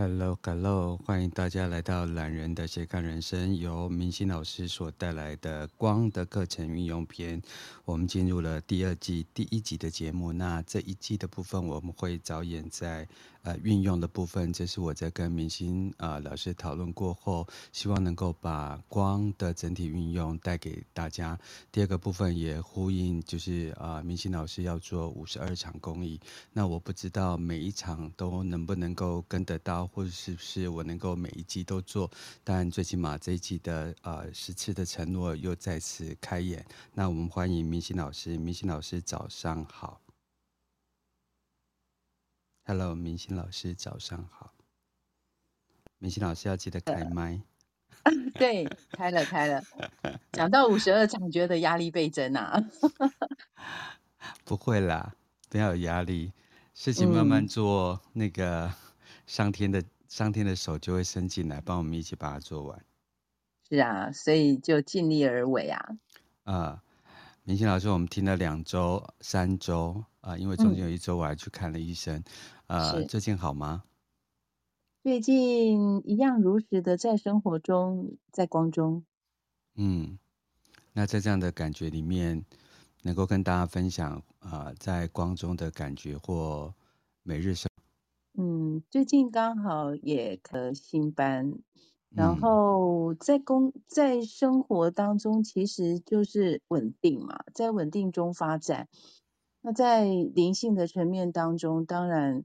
Hello，Hello，欢迎大家来到懒人的斜杠人生，由明星老师所带来的光的课程运用篇。我们进入了第二季第一集的节目。那这一季的部分，我们会着眼在呃运用的部分。这是我在跟明星啊、老师讨论过后，希望能够把光的整体运用带给大家。第二个部分也呼应，就是啊、明星老师要做五十二场公益。那我不知道每一场都能不能够跟得到。或者是不是我能够每一季都做？但最起码这一季的呃十次的承诺又再次开演。那我们欢迎明星老师，明星老师早上好。Hello，明星老师早上好。明星老师要记得开麦。呃、对，开了开了。讲到五十二场，觉得压力倍增啊。不会啦，不要有压力，事情慢慢做，嗯、那个。上天的上天的手就会伸进来，帮我们一起把它做完。是啊，所以就尽力而为啊。啊、呃，明星老师，我们听了两周、三周啊、呃，因为中间有一周我还去看了医生。啊、嗯呃，最近好吗？最近一样如实的在生活中，在光中。嗯，那在这样的感觉里面，能够跟大家分享啊、呃，在光中的感觉或每日生。嗯，最近刚好也可新班，然后在工在生活当中，其实就是稳定嘛，在稳定中发展。那在灵性的层面当中，当然，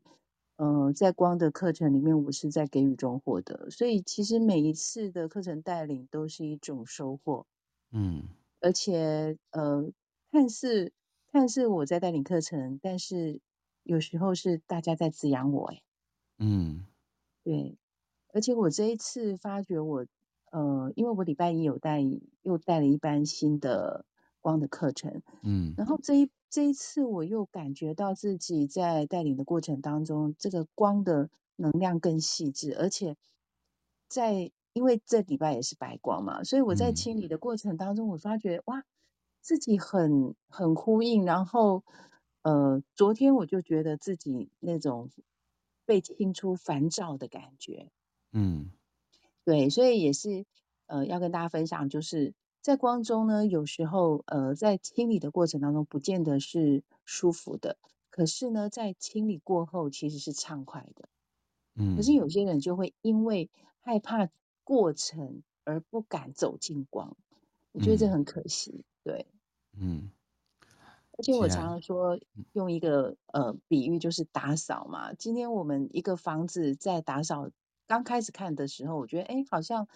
嗯、呃，在光的课程里面，我是在给予中获得，所以其实每一次的课程带领都是一种收获。嗯，而且呃，看似看似我在带领课程，但是有时候是大家在滋养我，哎。嗯，对，而且我这一次发觉我，呃，因为我礼拜一有带，又带了一班新的光的课程，嗯，然后这一这一次我又感觉到自己在带领的过程当中，这个光的能量更细致，而且在因为这礼拜也是白光嘛，所以我在清理的过程当中，我发觉哇，自己很很呼应，然后呃，昨天我就觉得自己那种。被清出烦躁的感觉，嗯，对，所以也是呃要跟大家分享，就是在光中呢，有时候呃在清理的过程当中，不见得是舒服的，可是呢，在清理过后其实是畅快的，嗯，可是有些人就会因为害怕过程而不敢走进光，我觉得这很可惜，嗯、对，嗯。而且我常常说，用一个呃比喻，就是打扫嘛。今天我们一个房子在打扫，刚开始看的时候，我觉得哎，好像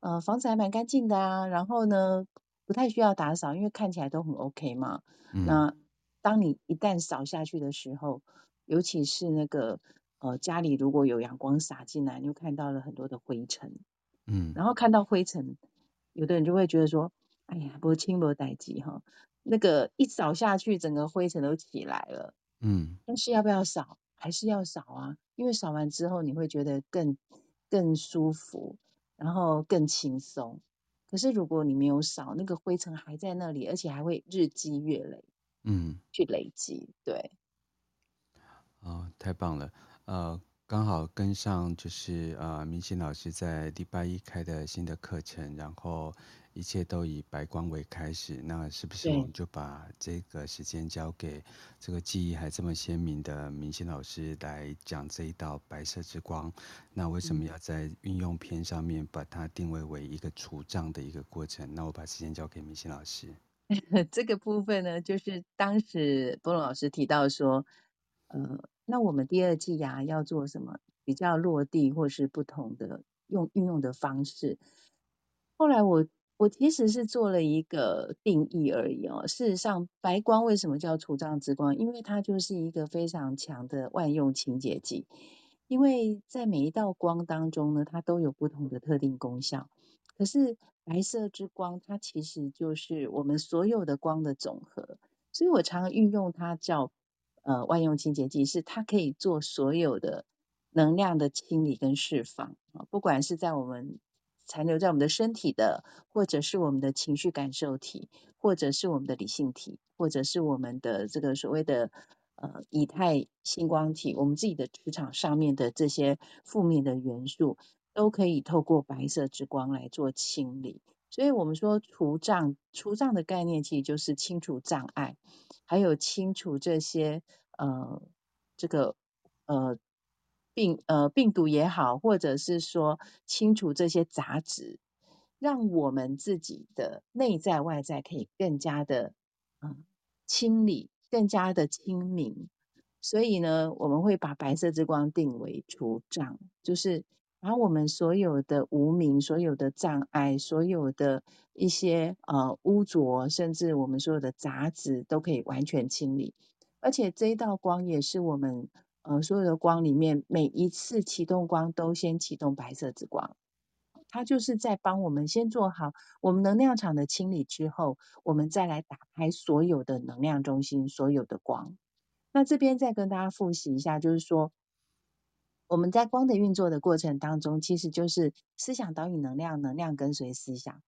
呃房子还蛮干净的啊。然后呢，不太需要打扫，因为看起来都很 OK 嘛。嗯。那当你一旦扫下去的时候，尤其是那个呃家里如果有阳光洒进来，你又看到了很多的灰尘。嗯。然后看到灰尘，有的人就会觉得说，哎呀，不轻不待急哈。那个一扫下去，整个灰尘都起来了。嗯，但是要不要扫？还是要扫啊，因为扫完之后你会觉得更更舒服，然后更轻松。可是如果你没有扫，那个灰尘还在那里，而且还会日积月累。嗯，去累积。对。哦，太棒了。呃，刚好跟上就是呃，明心老师在礼拜一开的新的课程，然后。一切都以白光为开始，那是不是我们就把这个时间交给这个记忆还这么鲜明的明星老师来讲这一道白色之光？那为什么要在运用篇上面把它定位为一个除障的一个过程？那我把时间交给明星老师。这个部分呢，就是当时波隆老师提到说，呃，那我们第二季呀、啊、要做什么比较落地或是不同的用运用的方式？后来我。我其实是做了一个定义而已哦。事实上，白光为什么叫除障之光？因为它就是一个非常强的万用清洁剂。因为在每一道光当中呢，它都有不同的特定功效。可是白色之光，它其实就是我们所有的光的总和。所以我常常运用它叫呃万用清洁剂，是它可以做所有的能量的清理跟释放啊，不管是在我们。残留在我们的身体的，或者是我们的情绪感受体，或者是我们的理性体，或者是我们的这个所谓的呃以太星光体，我们自己的磁场上面的这些负面的元素，都可以透过白色之光来做清理。所以我们说除障，除障的概念其实就是清除障碍，还有清除这些呃这个呃病呃病毒也好，或者是说清除这些杂质，让我们自己的内在外在可以更加的嗯、清理，更加的清明。所以呢，我们会把白色之光定为除障，就是。把我们所有的无明、所有的障碍、所有的一些呃污浊，甚至我们所有的杂质，都可以完全清理。而且这一道光也是我们呃所有的光里面，每一次启动光都先启动白色之光，它就是在帮我们先做好我们能量场的清理之后，我们再来打开所有的能量中心，所有的光。那这边再跟大家复习一下，就是说。我们在光的运作的过程当中，其实就是思想导引能量，能量跟随思想，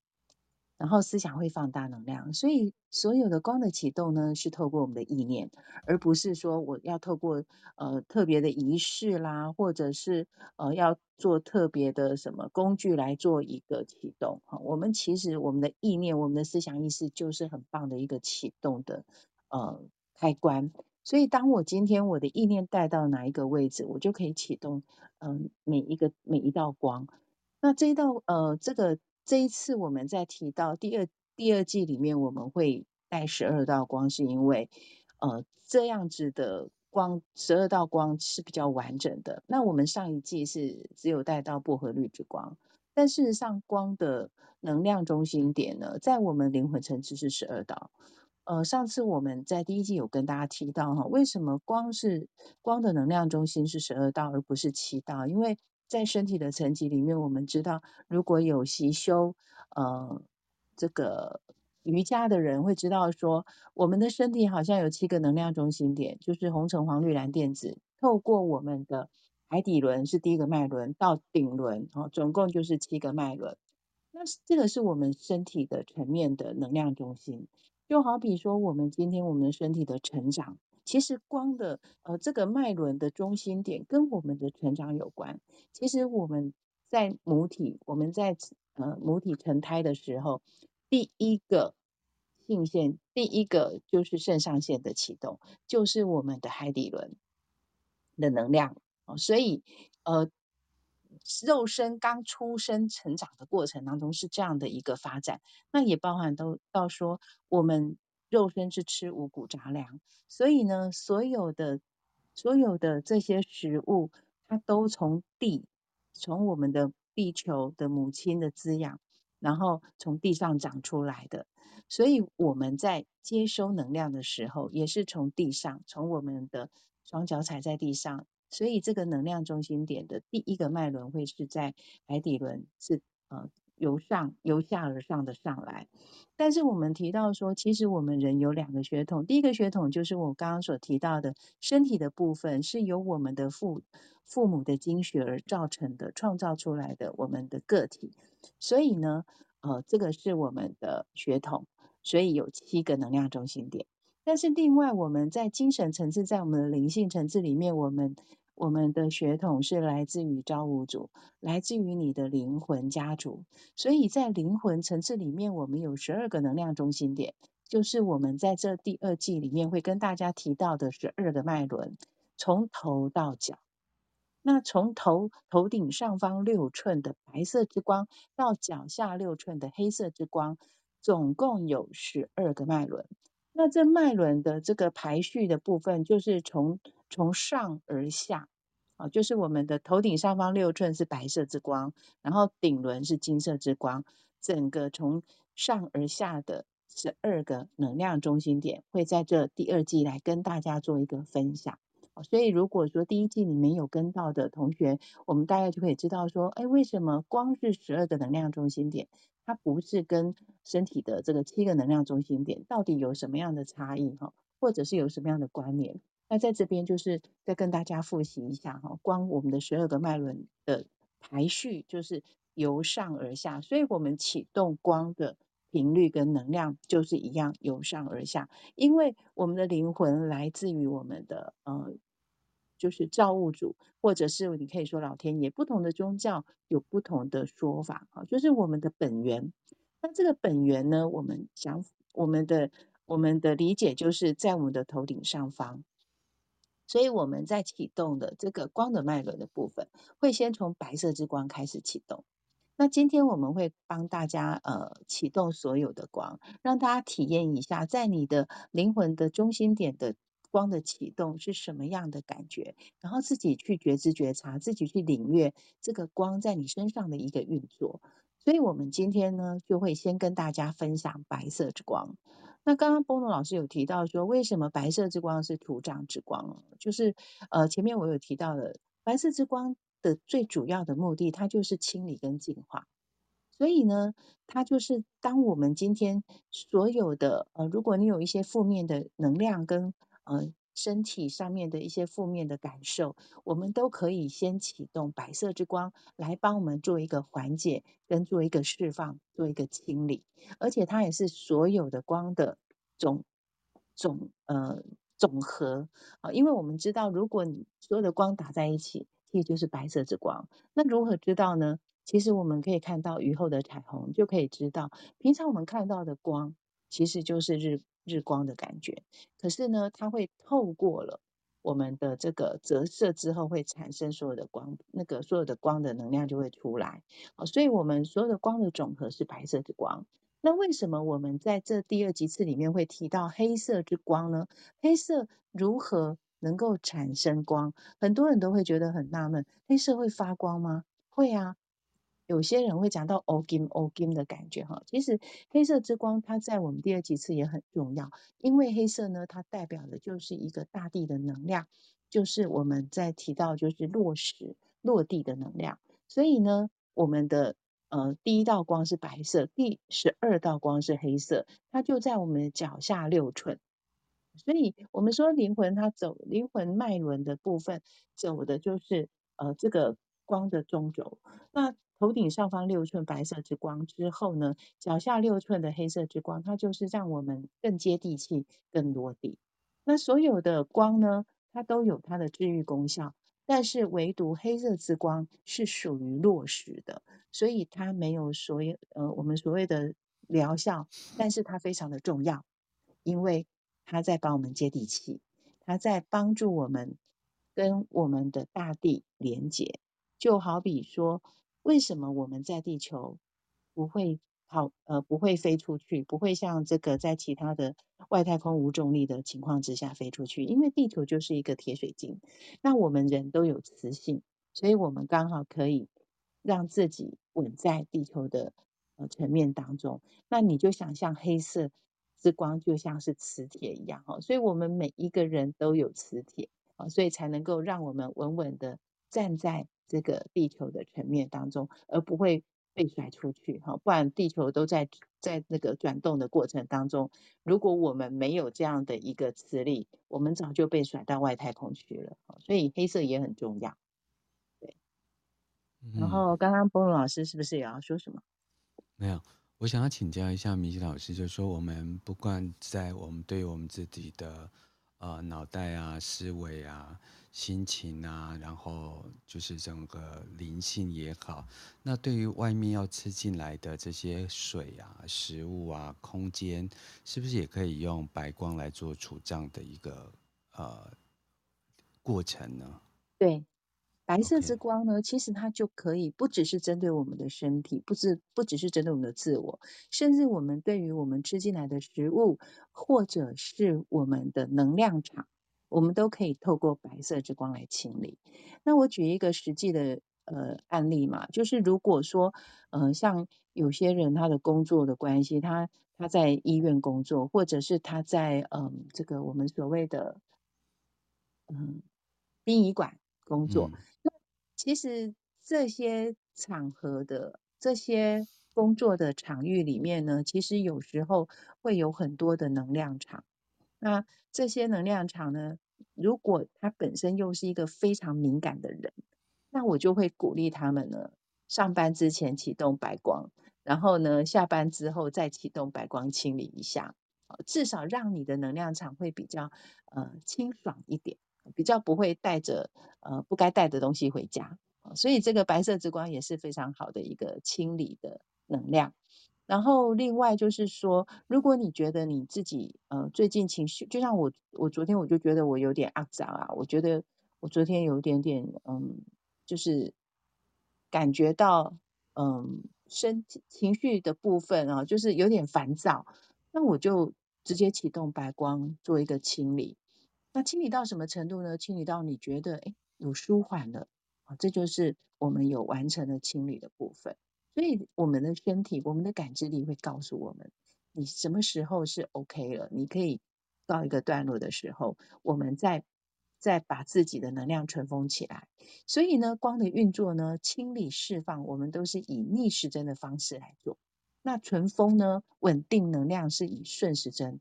然后思想会放大能量。所以所有的光的启动呢，是透过我们的意念，而不是说我要透过呃特别的仪式啦，或者是呃要做特别的什么工具来做一个启动。哈，我们其实我们的意念，我们的思想意识就是很棒的一个启动的呃开关。所以，当我今天我的意念带到哪一个位置，我就可以启动，嗯、每一个每一道光。那这一道，呃，这个这一次我们在提到第二第二季里面，我们会带十二道光，是因为，呃，这样子的光，十二道光是比较完整的。那我们上一季是只有带到薄荷绿之光，但事实上，光的能量中心点呢，在我们灵魂层次是十二道。呃，上次我们在第一季有跟大家提到哈，为什么光是光的能量中心是十二道而不是七道？因为在身体的层级里面，我们知道如果有习修呃这个瑜伽的人会知道说，我们的身体好像有七个能量中心点，就是红橙黄绿蓝靛紫，透过我们的海底轮是第一个脉轮到顶轮，哦，总共就是七个脉轮。那这个是我们身体的层面的能量中心。就好比说，我们今天我们身体的成长，其实光的呃这个脉轮的中心点跟我们的成长有关。其实我们在母体，我们在呃母体成胎的时候，第一个性腺，第一个就是肾上腺的启动，就是我们的海底轮的能量哦。所以呃。肉身刚出生成长的过程当中是这样的一个发展，那也包含都到说我们肉身是吃五谷杂粮，所以呢，所有的所有的这些食物，它都从地，从我们的地球的母亲的滋养，然后从地上长出来的，所以我们在接收能量的时候，也是从地上，从我们的双脚踩在地上。所以这个能量中心点的第一个脉轮会是在海底轮，是呃由上由下而上的上来。但是我们提到说，其实我们人有两个血统，第一个血统就是我刚刚所提到的身体的部分，是由我们的父父母的精血而造成的，创造出来的我们的个体。所以呢，呃，这个是我们的血统，所以有七个能量中心点。但是另外我们在精神层次，在我们的灵性层次里面，我们我们的血统是来自于造物主，来自于你的灵魂家族，所以在灵魂层次里面，我们有十二个能量中心点，就是我们在这第二季里面会跟大家提到的十二个脉轮，从头到脚。那从头头顶上方六寸的白色之光到脚下六寸的黑色之光，总共有十二个脉轮。那这脉轮的这个排序的部分，就是从从上而下，啊，就是我们的头顶上方六寸是白色之光，然后顶轮是金色之光，整个从上而下的十二个能量中心点，会在这第二季来跟大家做一个分享。所以如果说第一季你没有跟到的同学，我们大概就可以知道说，哎，为什么光是十二个能量中心点？它不是跟身体的这个七个能量中心点到底有什么样的差异哈，或者是有什么样的关联？那在这边就是再跟大家复习一下哈，光我们的十二个脉轮的排序就是由上而下，所以我们启动光的频率跟能量就是一样由上而下，因为我们的灵魂来自于我们的呃，就是造物主，或者是你可以说老天爷。不同的宗教有不同的说法啊，就是我们的本源。那这个本源呢，我们想我们的我们的理解就是在我们的头顶上方，所以我们在启动的这个光的脉轮的部分，会先从白色之光开始启动。那今天我们会帮大家呃启动所有的光，让大家体验一下，在你的灵魂的中心点的光的启动是什么样的感觉，然后自己去觉知觉察，自己去领略这个光在你身上的一个运作。所以，我们今天呢就会先跟大家分享白色之光。那刚刚波诺老师有提到说，为什么白色之光是图像之光？就是呃前面我有提到的白色之光。的最主要的目的，它就是清理跟净化。所以呢，它就是当我们今天所有的呃，如果你有一些负面的能量跟呃身体上面的一些负面的感受，我们都可以先启动白色之光来帮我们做一个缓解，跟做一个释放，做一个清理。而且它也是所有的光的总总呃总和啊，因为我们知道，如果你所有的光打在一起。也就是白色之光。那如何知道呢？其实我们可以看到雨后的彩虹，就可以知道，平常我们看到的光，其实就是日日光的感觉。可是呢，它会透过了我们的这个折射之后，会产生所有的光，那个所有的光的能量就会出来。好所以我们所有的光的总和是白色之光。那为什么我们在这第二集次里面会提到黑色之光呢？黑色如何？能够产生光，很多人都会觉得很纳闷，黑色会发光吗？会啊，有些人会讲到 o game o game 的感觉哈。其实黑色之光它在我们第二辑次也很重要，因为黑色呢，它代表的就是一个大地的能量，就是我们在提到就是落实落地的能量。所以呢，我们的呃第一道光是白色，第十二道光是黑色，它就在我们脚下六寸。所以我们说灵魂它走灵魂脉轮的部分，走的就是呃这个光的中轴。那头顶上方六寸白色之光之后呢，脚下六寸的黑色之光，它就是让我们更接地气、更落地。那所有的光呢，它都有它的治愈功效，但是唯独黑色之光是属于落实的，所以它没有所有呃我们所谓的疗效，但是它非常的重要，因为。它在帮我们接地气，它在帮助我们跟我们的大地连接。就好比说，为什么我们在地球不会跑，呃，不会飞出去，不会像这个在其他的外太空无重力的情况之下飞出去？因为地球就是一个铁水晶。那我们人都有磁性，所以我们刚好可以让自己稳在地球的呃层面当中。那你就想象黑色。之光就像是磁铁一样哈，所以我们每一个人都有磁铁啊，所以才能够让我们稳稳的站在这个地球的层面当中，而不会被甩出去哈。不然地球都在在那个转动的过程当中，如果我们没有这样的一个磁力，我们早就被甩到外太空去了。所以黑色也很重要。对，然后刚刚波龙老师是不是也要说什么？没有。我想要请教一下米奇老师，就是说，我们不管在我们对我们自己的呃脑袋啊、思维啊、心情啊，然后就是整个灵性也好，那对于外面要吃进来的这些水啊、食物啊、空间，是不是也可以用白光来做储藏的一个呃过程呢？对。白色之光呢，其实它就可以不只是针对我们的身体，不只不只是针对我们的自我，甚至我们对于我们吃进来的食物，或者是我们的能量场，我们都可以透过白色之光来清理。那我举一个实际的呃案例嘛，就是如果说呃像有些人他的工作的关系，他他在医院工作，或者是他在嗯、呃、这个我们所谓的嗯殡仪馆工作。嗯其实这些场合的这些工作的场域里面呢，其实有时候会有很多的能量场。那这些能量场呢，如果他本身又是一个非常敏感的人，那我就会鼓励他们呢，上班之前启动白光，然后呢，下班之后再启动白光清理一下，至少让你的能量场会比较呃清爽一点，比较不会带着呃不该带的东西回家。所以这个白色之光也是非常好的一个清理的能量。然后另外就是说，如果你觉得你自己呃最近情绪，就像我我昨天我就觉得我有点肮脏啊，我觉得我昨天有一点点嗯，就是感觉到嗯。身体情绪的部分啊，就是有点烦躁，那我就直接启动白光做一个清理。那清理到什么程度呢？清理到你觉得诶有舒缓了啊，这就是我们有完成了清理的部分。所以我们的身体，我们的感知力会告诉我们，你什么时候是 OK 了，你可以告一个段落的时候，我们再。再把自己的能量存封起来，所以呢，光的运作呢，清理释放，我们都是以逆时针的方式来做。那存封呢，稳定能量是以顺时针。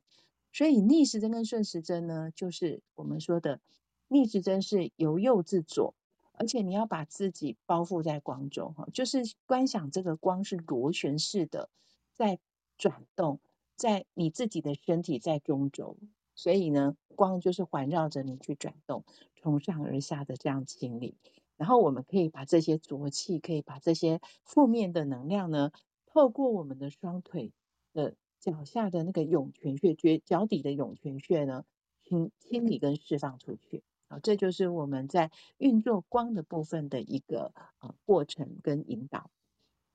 所以逆时针跟顺时针呢，就是我们说的逆时针是由右至左，而且你要把自己包覆在光中，哈，就是观想这个光是螺旋式的在转动，在你自己的身体在中轴。所以呢，光就是环绕着你去转动，从上而下的这样清理。然后我们可以把这些浊气，可以把这些负面的能量呢，透过我们的双腿的脚下的那个涌泉穴，脚脚底的涌泉穴呢，清清理跟释放出去。啊，这就是我们在运作光的部分的一个呃过程跟引导。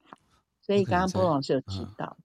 好，所以刚刚波老师有提到。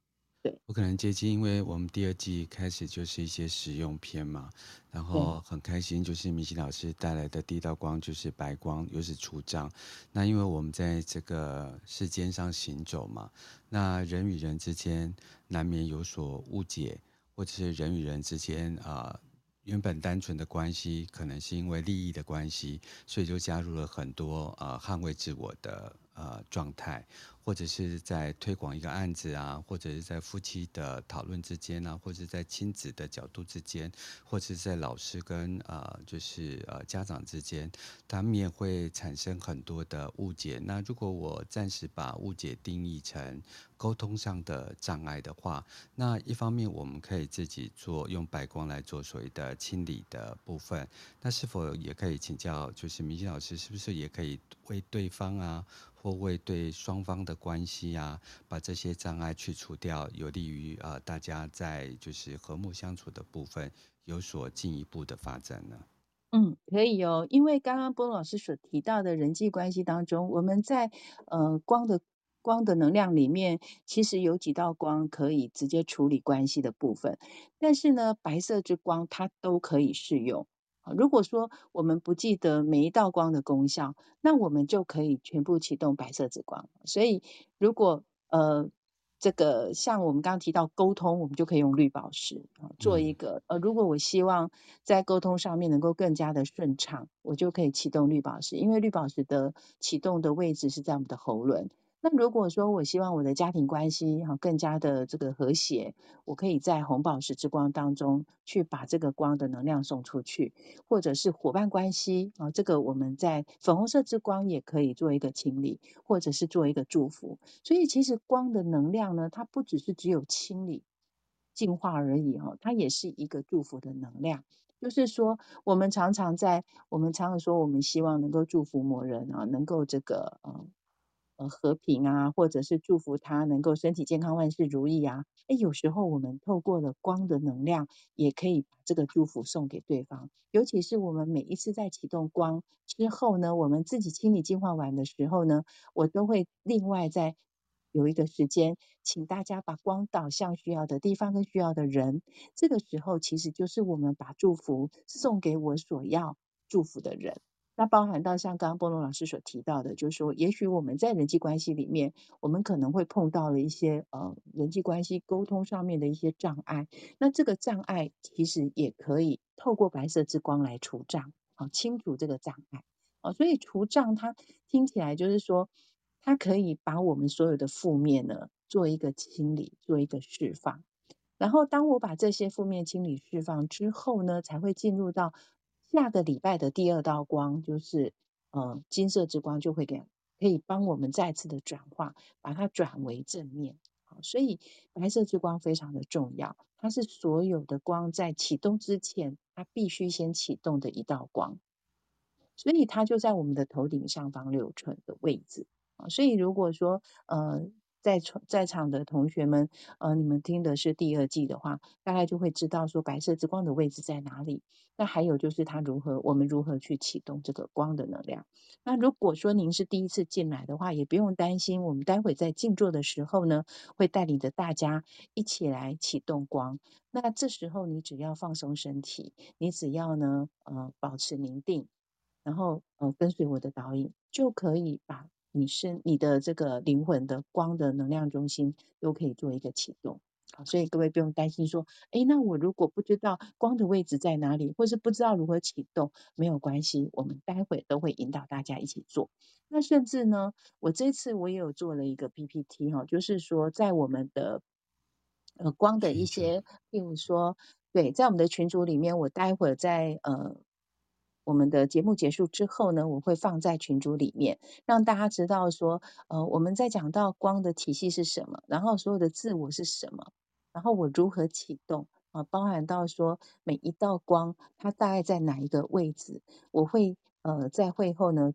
对，我可能接近，因为我们第二季开始就是一些实用篇嘛，然后很开心，就是明星老师带来的第一道光就是白光，又是除障。那因为我们在这个世间上行走嘛，那人与人之间难免有所误解，或者是人与人之间啊、呃，原本单纯的关系，可能是因为利益的关系，所以就加入了很多啊、呃，捍卫自我的呃状态。或者是在推广一个案子啊，或者是在夫妻的讨论之间啊，或者在亲子的角度之间，或者是在老师跟呃就是呃家长之间，他们也会产生很多的误解。那如果我暂时把误解定义成沟通上的障碍的话，那一方面我们可以自己做用白光来做所谓的清理的部分，那是否也可以请教，就是明星老师是不是也可以为对方啊？或为对双方的关系啊，把这些障碍去除掉，有利于呃大家在就是和睦相处的部分有所进一步的发展呢？嗯，可以哦，因为刚刚波老师所提到的人际关系当中，我们在呃光的光的能量里面，其实有几道光可以直接处理关系的部分，但是呢，白色之光它都可以适用。如果说我们不记得每一道光的功效，那我们就可以全部启动白色之光。所以，如果呃这个像我们刚刚提到沟通，我们就可以用绿宝石啊做一个呃，如果我希望在沟通上面能够更加的顺畅，我就可以启动绿宝石，因为绿宝石的启动的位置是在我们的喉轮。那如果说我希望我的家庭关系哈更加的这个和谐，我可以在红宝石之光当中去把这个光的能量送出去，或者是伙伴关系啊，这个我们在粉红色之光也可以做一个清理，或者是做一个祝福。所以其实光的能量呢，它不只是只有清理、净化而已哈，它也是一个祝福的能量。就是说，我们常常在我们常常说，我们希望能够祝福某人啊，能够这个嗯。和平啊，或者是祝福他能够身体健康、万事如意啊。诶，有时候我们透过了光的能量，也可以把这个祝福送给对方。尤其是我们每一次在启动光之后呢，我们自己清理净化完的时候呢，我都会另外再有一个时间，请大家把光导向需要的地方跟需要的人。这个时候，其实就是我们把祝福送给我所要祝福的人。那包含到像刚刚波隆老师所提到的，就是说，也许我们在人际关系里面，我们可能会碰到了一些呃人际关系沟通上面的一些障碍。那这个障碍其实也可以透过白色之光来除障，啊，清除这个障碍。啊，所以除障它听起来就是说，它可以把我们所有的负面呢做一个清理，做一个释放。然后当我把这些负面清理释放之后呢，才会进入到。下个礼拜的第二道光就是，呃，金色之光就会给可以帮我们再次的转化，把它转为正面。所以白色之光非常的重要，它是所有的光在启动之前，它必须先启动的一道光，所以它就在我们的头顶上方六寸的位置啊。所以如果说呃。在场在场的同学们，呃，你们听的是第二季的话，大概就会知道说白色之光的位置在哪里。那还有就是它如何，我们如何去启动这个光的能量。那如果说您是第一次进来的话，也不用担心，我们待会在静坐的时候呢，会带领着大家一起来启动光。那这时候你只要放松身体，你只要呢，呃，保持宁定，然后呃，跟随我的导引，就可以把。你是你的这个灵魂的光的能量中心都可以做一个启动，好，所以各位不用担心说，哎，那我如果不知道光的位置在哪里，或是不知道如何启动，没有关系，我们待会都会引导大家一起做。那甚至呢，我这次我也有做了一个 PPT 哈，就是说在我们的呃光的一些，譬如说，对，在我们的群组里面，我待会儿在呃。我们的节目结束之后呢，我会放在群组里面，让大家知道说，呃，我们在讲到光的体系是什么，然后所有的自我是什么，然后我如何启动啊，包含到说每一道光它大概在哪一个位置，我会呃在会后呢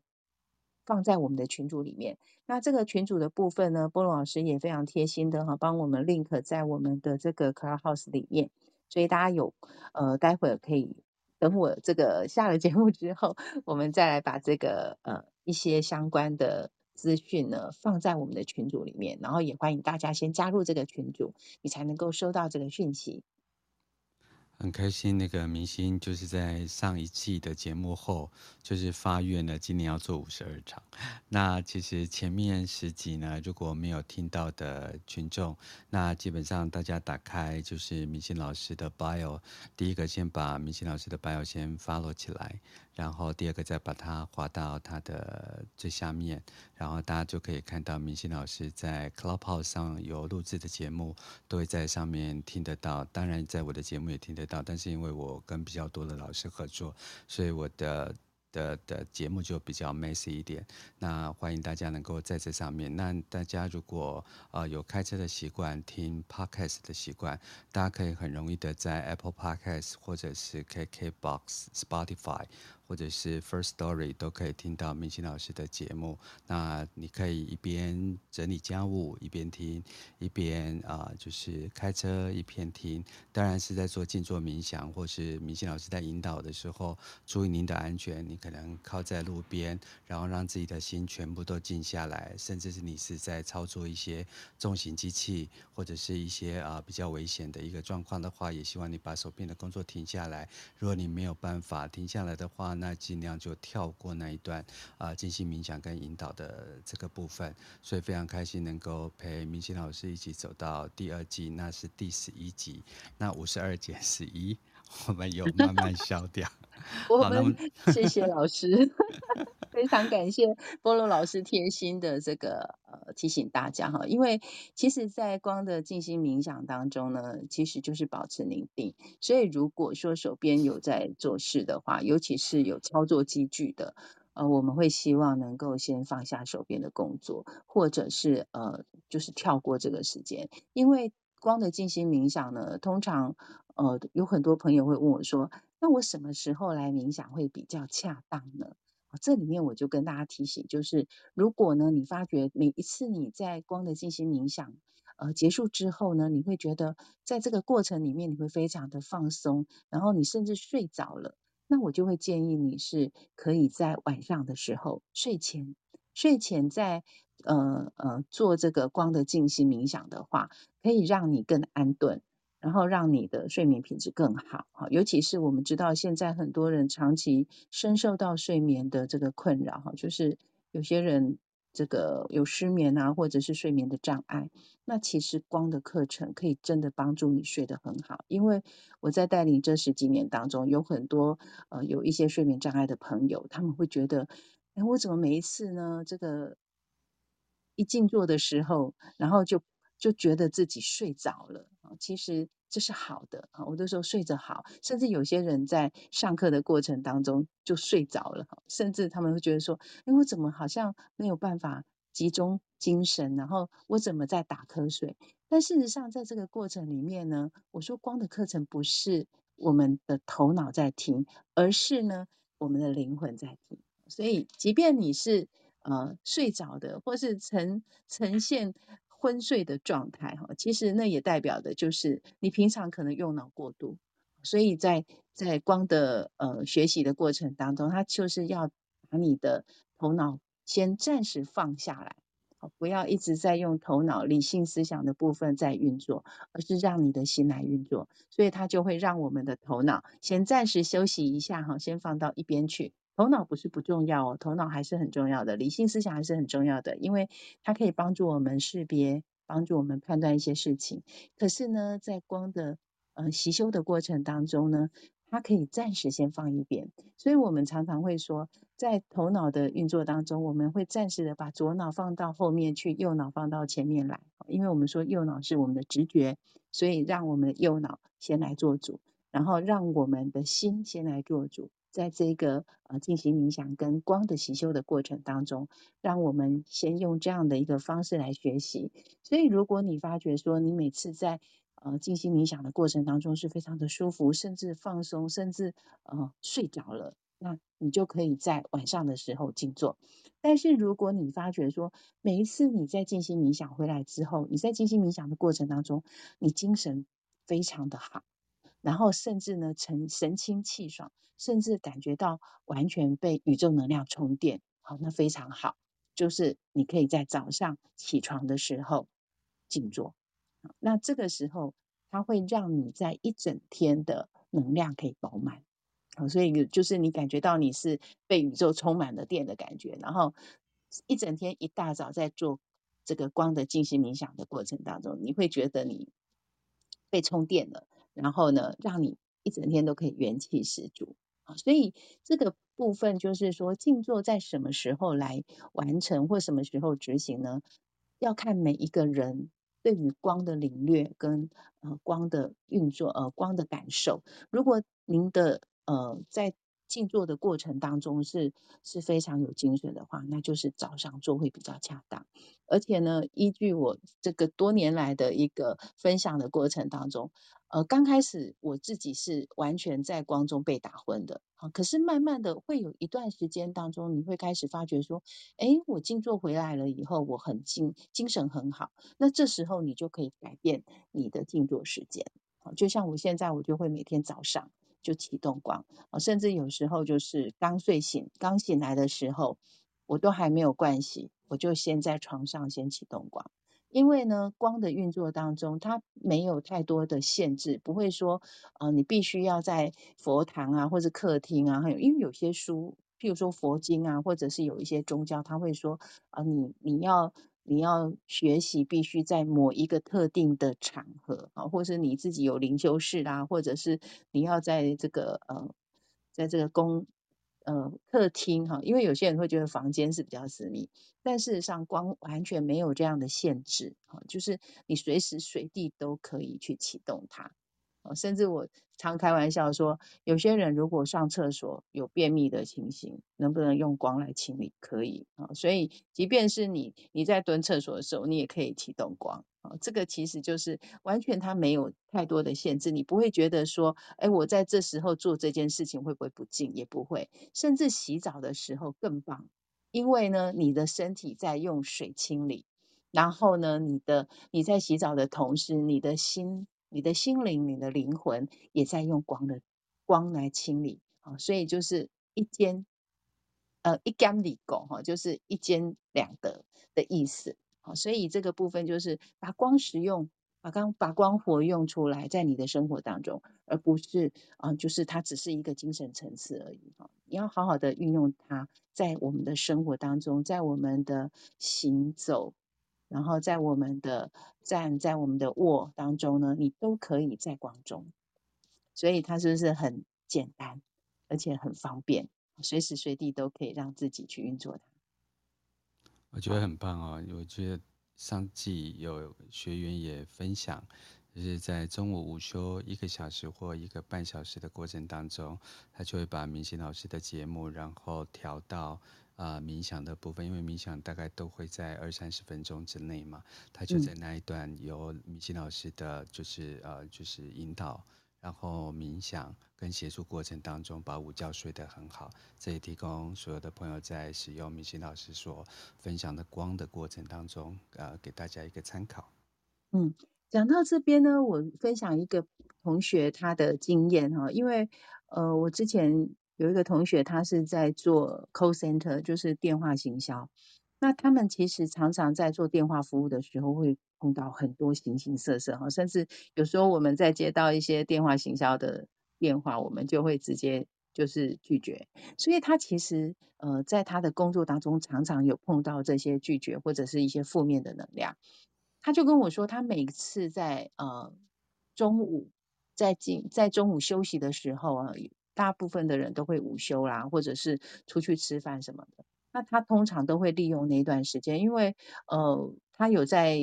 放在我们的群组里面。那这个群组的部分呢，波隆老师也非常贴心的哈，帮我们 link 在我们的这个 Clubhouse 里面，所以大家有呃待会儿可以。等我这个下了节目之后，我们再来把这个呃一些相关的资讯呢放在我们的群组里面，然后也欢迎大家先加入这个群组，你才能够收到这个讯息。很开心，那个明星就是在上一季的节目后，就是发愿了，今年要做五十二场。那其实前面十集呢，如果没有听到的群众，那基本上大家打开就是明星老师的 bio，第一个先把明星老师的 bio 先 follow 起来。然后第二个再把它滑到它的最下面，然后大家就可以看到明星老师在 Clubhouse 上有录制的节目，都会在上面听得到。当然，在我的节目也听得到，但是因为我跟比较多的老师合作，所以我的。的的节目就比较 messy 一点，那欢迎大家能够在这上面。那大家如果呃有开车的习惯，听 podcast 的习惯，大家可以很容易的在 Apple Podcast 或者是 KKBox、Spotify。或者是 First Story 都可以听到明星老师的节目。那你可以一边整理家务一边听，一边啊、就是开车一边听。当然是在做静坐冥想，或是明星老师在引导的时候，注意您的安全。你可能靠在路边，然后让自己的心全部都静下来。甚至是你是在操作一些重型机器，或者是一些啊、比较危险的一个状况的话，也希望你把手边的工作停下来。如果你没有办法停下来的话，那尽量就跳过那一段啊，静心冥想跟引导的这个部分，所以非常开心能够陪明星老师一起走到第二季，那是第十一集，那五十二减十一，我们有慢慢消掉。我们谢谢老师，非常感谢波隆老师贴心的这个呃提醒大家哈，因为其实，在光的静心冥想当中呢，其实就是保持宁静。所以如果说手边有在做事的话，尤其是有操作机具的，呃，我们会希望能够先放下手边的工作，或者是呃，就是跳过这个时间，因为光的静心冥想呢，通常呃有很多朋友会问我说。那我什么时候来冥想会比较恰当呢？这里面我就跟大家提醒，就是如果呢，你发觉每一次你在光的静心冥想呃结束之后呢，你会觉得在这个过程里面你会非常的放松，然后你甚至睡着了，那我就会建议你是可以在晚上的时候睡前睡前在呃呃做这个光的静心冥想的话，可以让你更安顿。然后让你的睡眠品质更好，哈，尤其是我们知道现在很多人长期深受到睡眠的这个困扰，哈，就是有些人这个有失眠啊，或者是睡眠的障碍，那其实光的课程可以真的帮助你睡得很好，因为我在带领这十几年当中，有很多呃有一些睡眠障碍的朋友，他们会觉得，哎，我怎么每一次呢，这个一静坐的时候，然后就就觉得自己睡着了。其实这是好的啊，我都说睡着好，甚至有些人在上课的过程当中就睡着了，甚至他们会觉得说，哎，我怎么好像没有办法集中精神，然后我怎么在打瞌睡？但事实上，在这个过程里面呢，我说光的课程不是我们的头脑在听，而是呢我们的灵魂在听。所以，即便你是呃睡着的，或是呈呈现昏睡的状态哈，其实那也代表的就是你平常可能用脑过度。所以在在光的呃学习的过程当中，它就是要把你的头脑先暂时放下来，不要一直在用头脑理性思想的部分在运作，而是让你的心来运作。所以它就会让我们的头脑先暂时休息一下哈，先放到一边去。头脑不是不重要哦，头脑还是很重要的，理性思想还是很重要的，因为它可以帮助我们识别，帮助我们判断一些事情。可是呢，在光的呃习修的过程当中呢，它可以暂时先放一边。所以我们常常会说，在头脑的运作当中，我们会暂时的把左脑放到后面去，右脑放到前面来，因为我们说右脑是我们的直觉，所以让我们的右脑先来做主，然后让我们的心先来做主。在这个呃进行冥想跟光的习修的过程当中，让我们先用这样的一个方式来学习。所以，如果你发觉说你每次在呃进行冥想的过程当中是非常的舒服，甚至放松，甚至呃睡着了，那你就可以在晚上的时候静坐。但是，如果你发觉说每一次你在进行冥想回来之后，你在进行冥想的过程当中，你精神非常的好。然后甚至呢，神神清气爽，甚至感觉到完全被宇宙能量充电，好，那非常好。就是你可以在早上起床的时候静坐，那这个时候它会让你在一整天的能量可以饱满，好，所以就是你感觉到你是被宇宙充满了电的感觉，然后一整天一大早在做这个光的静心冥想的过程当中，你会觉得你被充电了。然后呢，让你一整天都可以元气十足啊！所以这个部分就是说，静坐在什么时候来完成，或什么时候执行呢？要看每一个人对于光的领略跟呃光的运作呃光的感受。如果您的呃在静坐的过程当中是是非常有精神的话，那就是早上做会比较恰当。而且呢，依据我这个多年来的一个分享的过程当中，呃，刚开始我自己是完全在光中被打昏的，啊，可是慢慢的会有一段时间当中，你会开始发觉说，哎，我静坐回来了以后，我很精精神很好，那这时候你就可以改变你的静坐时间，就像我现在我就会每天早上。就启动光，甚至有时候就是刚睡醒、刚醒来的时候，我都还没有盥洗，我就先在床上先启动光。因为呢，光的运作当中，它没有太多的限制，不会说啊，你必须要在佛堂啊，或者客厅啊，还有因为有些书，譬如说佛经啊，或者是有一些宗教，他会说啊，你你要。你要学习，必须在某一个特定的场合啊，或是你自己有灵修室啦，或者是你要在这个呃，在这个公呃客厅哈，因为有些人会觉得房间是比较私密，但事实上光完全没有这样的限制啊，就是你随时随地都可以去启动它。甚至我常开玩笑说，有些人如果上厕所有便秘的情形，能不能用光来清理？可以啊。所以，即便是你你在蹲厕所的时候，你也可以启动光啊。这个其实就是完全它没有太多的限制，你不会觉得说，哎，我在这时候做这件事情会不会不敬？也不会。甚至洗澡的时候更棒，因为呢，你的身体在用水清理，然后呢，你的你在洗澡的同时，你的心。你的心灵、你的灵魂也在用光的光来清理啊，所以就是一兼呃一兼二顾哈，就是一兼两得的意思。好，所以这个部分就是把光使用，把光把光活用出来，在你的生活当中，而不是啊，就是它只是一个精神层次而已哈。你要好好的运用它，在我们的生活当中，在我们的行走。然后在我们的站，在我们的卧当中呢，你都可以在光中，所以它是不是很简单，而且很方便，随时随地都可以让自己去运作它。我觉得很棒哦，我觉得上季有学员也分享，就是在中午午休一个小时或一个半小时的过程当中，他就会把明心老师的节目，然后调到。啊、呃、冥想的部分，因为冥想大概都会在二三十分钟之内嘛，他就在那一段由米奇老师的就是呃就是引导，然后冥想跟协助过程当中把午觉睡得很好，这也提供所有的朋友在使用明心老师所分享的光的过程当中，呃给大家一个参考。嗯。讲到这边呢，我分享一个同学他的经验哈，因为呃，我之前有一个同学，他是在做 call center，就是电话行销。那他们其实常常在做电话服务的时候，会碰到很多形形色色哈，甚至有时候我们在接到一些电话行销的电话，我们就会直接就是拒绝。所以他其实呃，在他的工作当中，常常有碰到这些拒绝或者是一些负面的能量。他就跟我说，他每次在呃中午在进在中午休息的时候啊，大部分的人都会午休啦，或者是出去吃饭什么的。那他通常都会利用那段时间，因为呃他有在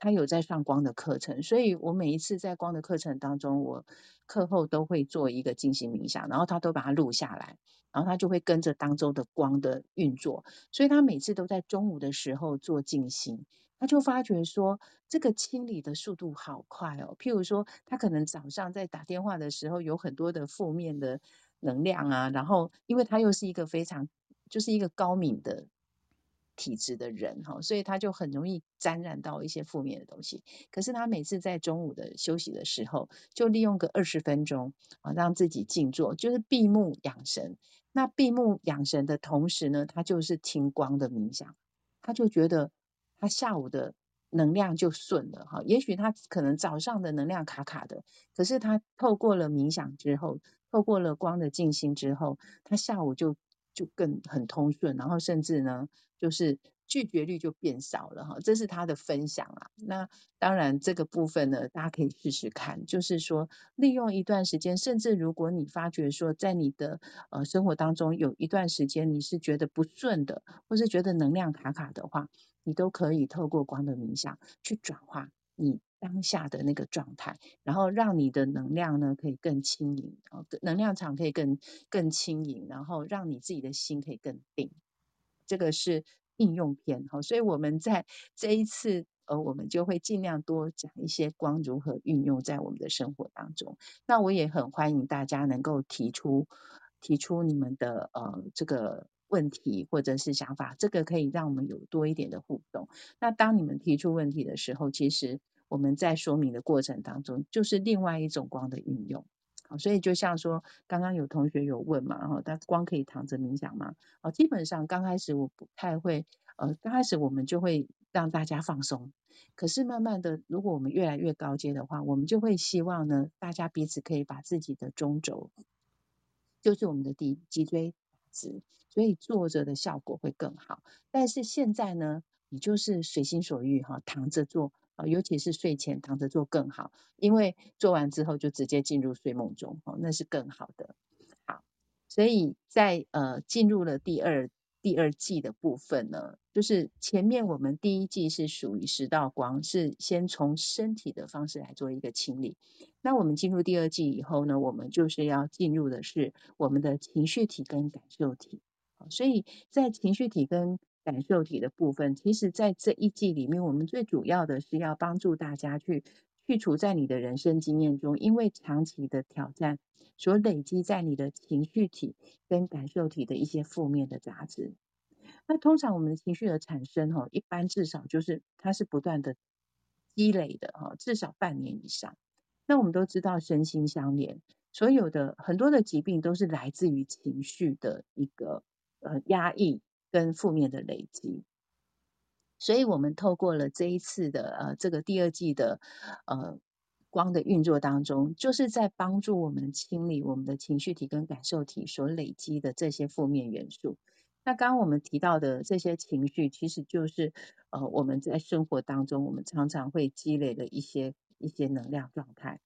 他有在上光的课程，所以我每一次在光的课程当中，我课后都会做一个静心冥想，然后他都把它录下来，然后他就会跟着当周的光的运作，所以他每次都在中午的时候做静心。他就发觉说，这个清理的速度好快哦。譬如说，他可能早上在打电话的时候，有很多的负面的能量啊，然后因为他又是一个非常就是一个高敏的体质的人哈，所以他就很容易沾染到一些负面的东西。可是他每次在中午的休息的时候，就利用个二十分钟啊，让自己静坐，就是闭目养神。那闭目养神的同时呢，他就是听光的冥想，他就觉得。他下午的能量就顺了哈，也许他可能早上的能量卡卡的，可是他透过了冥想之后，透过了光的静心之后，他下午就就更很通顺，然后甚至呢，就是拒绝率就变少了哈，这是他的分享啊。那当然这个部分呢，大家可以试试看，就是说利用一段时间，甚至如果你发觉说在你的呃生活当中有一段时间你是觉得不顺的，或是觉得能量卡卡的话。你都可以透过光的冥想去转化你当下的那个状态，然后让你的能量呢可以更轻盈，能量场可以更更轻盈，然后让你自己的心可以更定。这个是应用篇哈，所以我们在这一次呃，我们就会尽量多讲一些光如何运用在我们的生活当中。那我也很欢迎大家能够提出提出你们的呃这个。问题或者是想法，这个可以让我们有多一点的互动。那当你们提出问题的时候，其实我们在说明的过程当中，就是另外一种光的运用。所以就像说，刚刚有同学有问嘛，然后他光可以躺着冥想吗？哦，基本上刚开始我不太会，呃，刚开始我们就会让大家放松。可是慢慢的，如果我们越来越高阶的话，我们就会希望呢，大家彼此可以把自己的中轴，就是我们的底脊椎所以坐着的效果会更好，但是现在呢，你就是随心所欲哈，躺着做啊，尤其是睡前躺着做更好，因为做完之后就直接进入睡梦中，哦，那是更好的。好，所以在呃进入了第二第二季的部分呢，就是前面我们第一季是属于十道光，是先从身体的方式来做一个清理。那我们进入第二季以后呢，我们就是要进入的是我们的情绪体跟感受体。所以在情绪体跟感受体的部分，其实在这一季里面，我们最主要的是要帮助大家去去除在你的人生经验中，因为长期的挑战所累积在你的情绪体跟感受体的一些负面的杂质。那通常我们的情绪的产生，哈，一般至少就是它是不断的积累的，哈，至少半年以上。那我们都知道身心相连，所有的很多的疾病都是来自于情绪的一个。呃，压抑跟负面的累积，所以我们透过了这一次的呃这个第二季的呃光的运作当中，就是在帮助我们清理我们的情绪体跟感受体所累积的这些负面元素。那刚刚我们提到的这些情绪，其实就是呃我们在生活当中我们常常会积累的一些一些能量状态。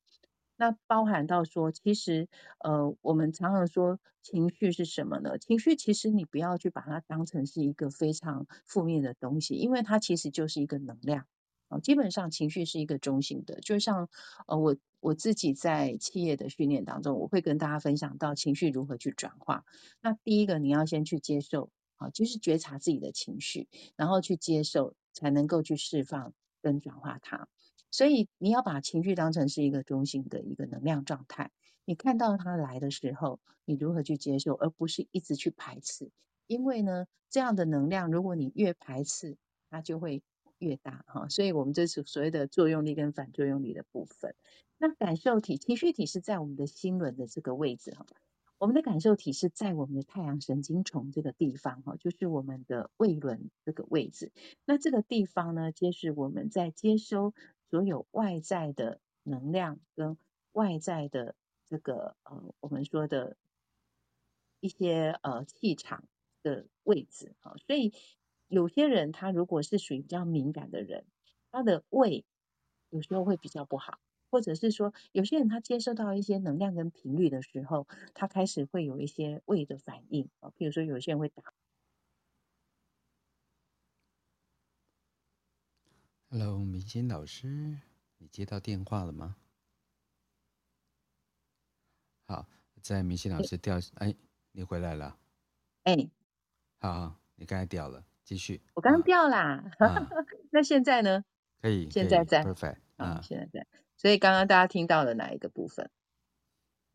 那包含到说，其实，呃，我们常常说情绪是什么呢？情绪其实你不要去把它当成是一个非常负面的东西，因为它其实就是一个能量。啊，基本上情绪是一个中性的，就像呃，我我自己在企业的训练当中，我会跟大家分享到情绪如何去转化。那第一个，你要先去接受，啊，就是觉察自己的情绪，然后去接受，才能够去释放跟转化它。所以你要把情绪当成是一个中性的一个能量状态，你看到它来的时候，你如何去接受，而不是一直去排斥。因为呢，这样的能量，如果你越排斥，它就会越大哈。所以我们这是所谓的作用力跟反作用力的部分。那感受体、情绪体是在我们的心轮的这个位置哈。我们的感受体是在我们的太阳神经丛这个地方哈，就是我们的胃轮这个位置。那这个地方呢，皆是我们在接收所有外在的能量跟外在的这个呃，我们说的一些呃气场的位置哈。所以有些人他如果是属于比较敏感的人，他的胃有时候会比较不好。或者是说，有些人他接受到一些能量跟频率的时候，他开始会有一些胃的反应啊，譬如说有些人会打。Hello，明星老师，你接到电话了吗？好，在明星老师掉，哎，你回来了。哎，好，好，你刚才掉了，继续。我刚刚掉啦，啊、那现在呢？可以，现在在，perfect 啊，现在在。所以刚刚大家听到了哪一个部分？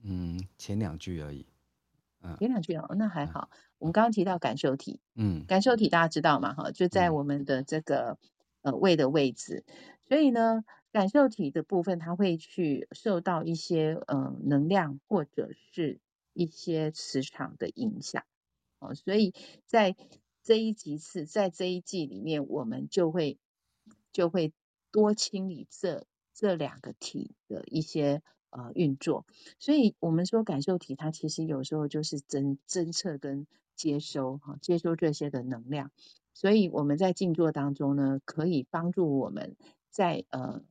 嗯，前两句而已。嗯，前两句哦，那还好。嗯、我们刚刚提到感受体，嗯，感受体大家知道嘛？哈，就在我们的这个、嗯、呃胃的位置。所以呢，感受体的部分，它会去受到一些呃能量或者是一些磁场的影响。哦，所以在这一集次，在这一季里面，我们就会就会多清理这。这两个体的一些呃运作，所以我们说感受体它其实有时候就是侦侦测跟接收哈，接收这些的能量，所以我们在静坐当中呢，可以帮助我们在呃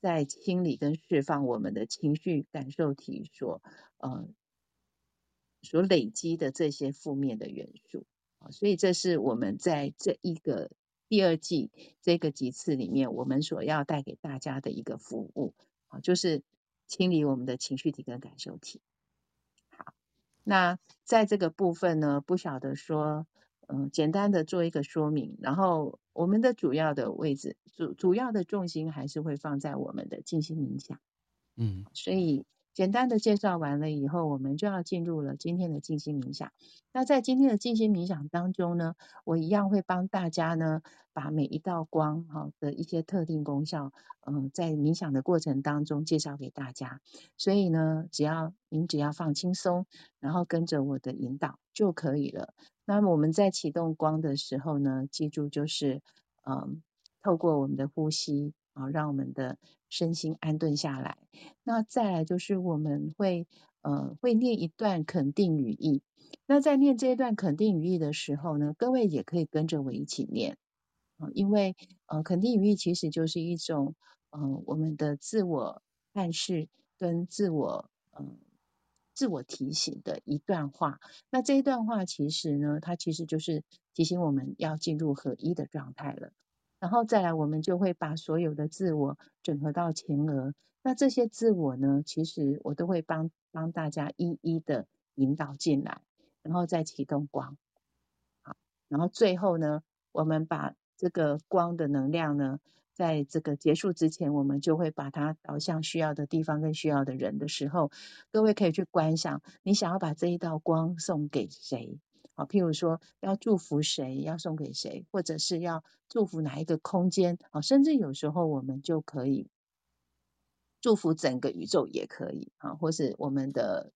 在清理跟释放我们的情绪感受体所呃所累积的这些负面的元素啊，所以这是我们在这一个。第二季这个集次里面，我们所要带给大家的一个服务啊，就是清理我们的情绪体跟感受体。好，那在这个部分呢，不晓得说，嗯，简单的做一个说明，然后我们的主要的位置，主主要的重心还是会放在我们的静心冥想。嗯，所以。简单的介绍完了以后，我们就要进入了今天的静心冥想。那在今天的静心冥想当中呢，我一样会帮大家呢，把每一道光哈的一些特定功效，嗯，在冥想的过程当中介绍给大家。所以呢，只要您只要放轻松，然后跟着我的引导就可以了。那么我们在启动光的时候呢，记住就是，嗯，透过我们的呼吸。啊，让我们的身心安顿下来。那再来就是我们会呃会念一段肯定语意。那在念这一段肯定语意的时候呢，各位也可以跟着我一起念啊，因为呃肯定语意其实就是一种呃我们的自我暗示跟自我嗯、呃、自我提醒的一段话。那这一段话其实呢，它其实就是提醒我们要进入合一的状态了。然后再来，我们就会把所有的自我整合到前额。那这些自我呢，其实我都会帮帮大家一一的引导进来，然后再启动光。好，然后最后呢，我们把这个光的能量呢，在这个结束之前，我们就会把它导向需要的地方跟需要的人的时候，各位可以去观想，你想要把这一道光送给谁？好，譬如说要祝福谁，要送给谁，或者是要祝福哪一个空间，啊，甚至有时候我们就可以祝福整个宇宙也可以，啊，或是我们的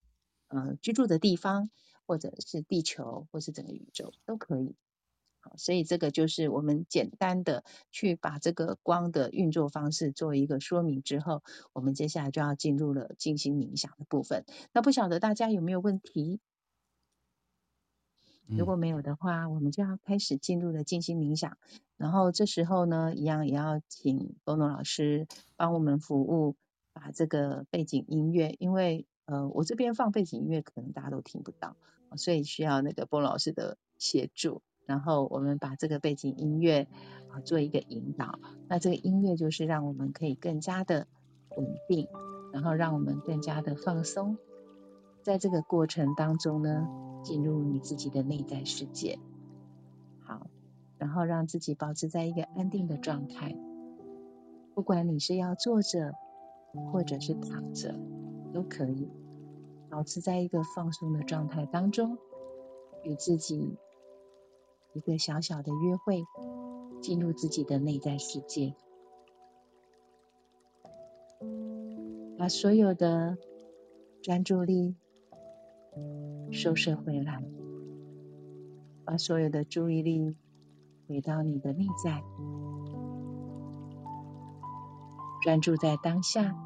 呃居住的地方，或者是地球，或是整个宇宙都可以。好，所以这个就是我们简单的去把这个光的运作方式做一个说明之后，我们接下来就要进入了静心冥想的部分。那不晓得大家有没有问题？如果没有的话，我们就要开始进入了静心冥想。然后这时候呢，一样也要请波诺老师帮我们服务，把这个背景音乐，因为呃，我这边放背景音乐可能大家都听不到，所以需要那个波老师的协助。然后我们把这个背景音乐啊做一个引导，那这个音乐就是让我们可以更加的稳定，然后让我们更加的放松。在这个过程当中呢，进入你自己的内在世界。好，然后让自己保持在一个安定的状态。不管你是要坐着，或者是躺着，都可以保持在一个放松的状态当中，与自己一个小小的约会，进入自己的内在世界，把所有的专注力收摄回来，把所有的注意力回到你的内在，专注在当下，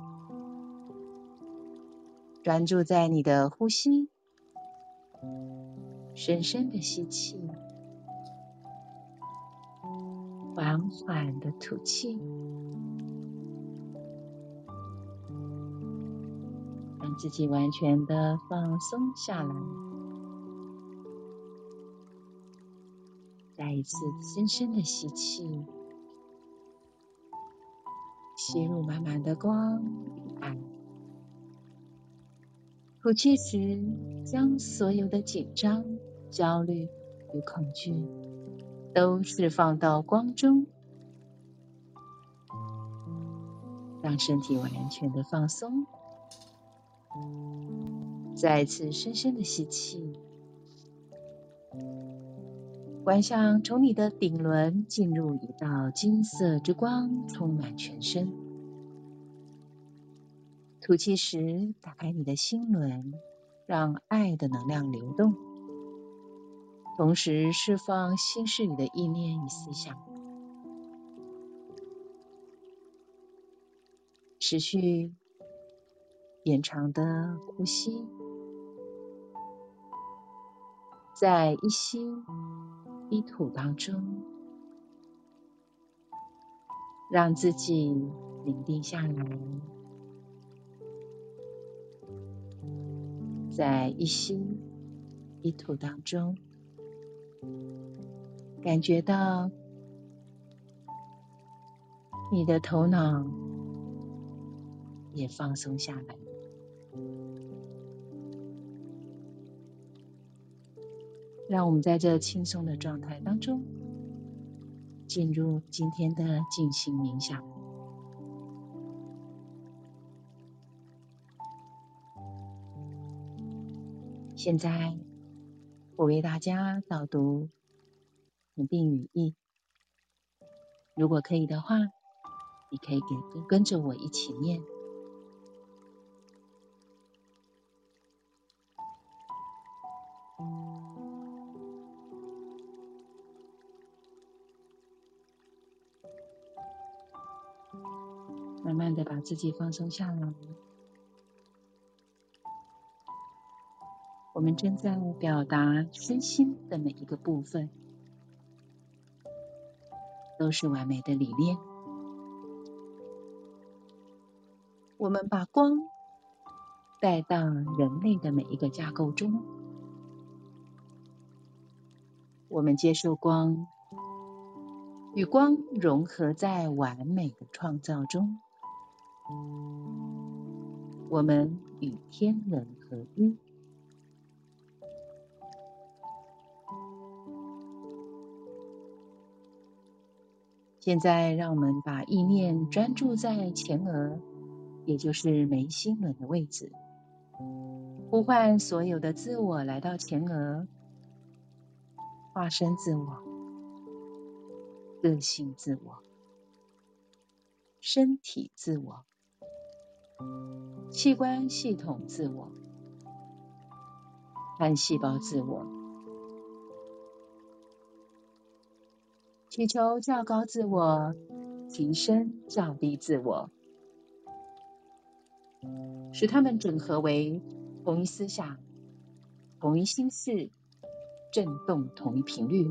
专注在你的呼吸，深深的吸气，缓缓的吐气。让自己完全的放松下来，再一次深深的吸气，吸入满满的光与爱。吐气时，将所有的紧张、焦虑与恐惧都释放到光中，让身体完全的放松。再次深深的吸气，观想从你的顶轮进入一道金色之光，充满全身。吐气时，打开你的心轮，让爱的能量流动，同时释放心事里的意念与思想，持续延长的呼吸。在一吸一吐当中，让自己宁静下来。在一吸一吐当中，感觉到你的头脑也放松下来。让我们在这轻松的状态当中，进入今天的静心冥想。现在，我为大家导读肯定语义。如果可以的话，你可以跟跟着我一起念。慢的把自己放松下来。我们正在表达身心的每一个部分，都是完美的理念。我们把光带到人类的每一个架构中，我们接受光，与光融合在完美的创造中。我们与天人合一。现在，让我们把意念专注在前额，也就是眉心轮的位置，呼唤所有的自我来到前额，化身自我、个性自我、身体自我。器官系统自我，干细胞自我，祈求较高自我，提升较低自我，使它们整合为同一思想、同一心事、振动同一频率。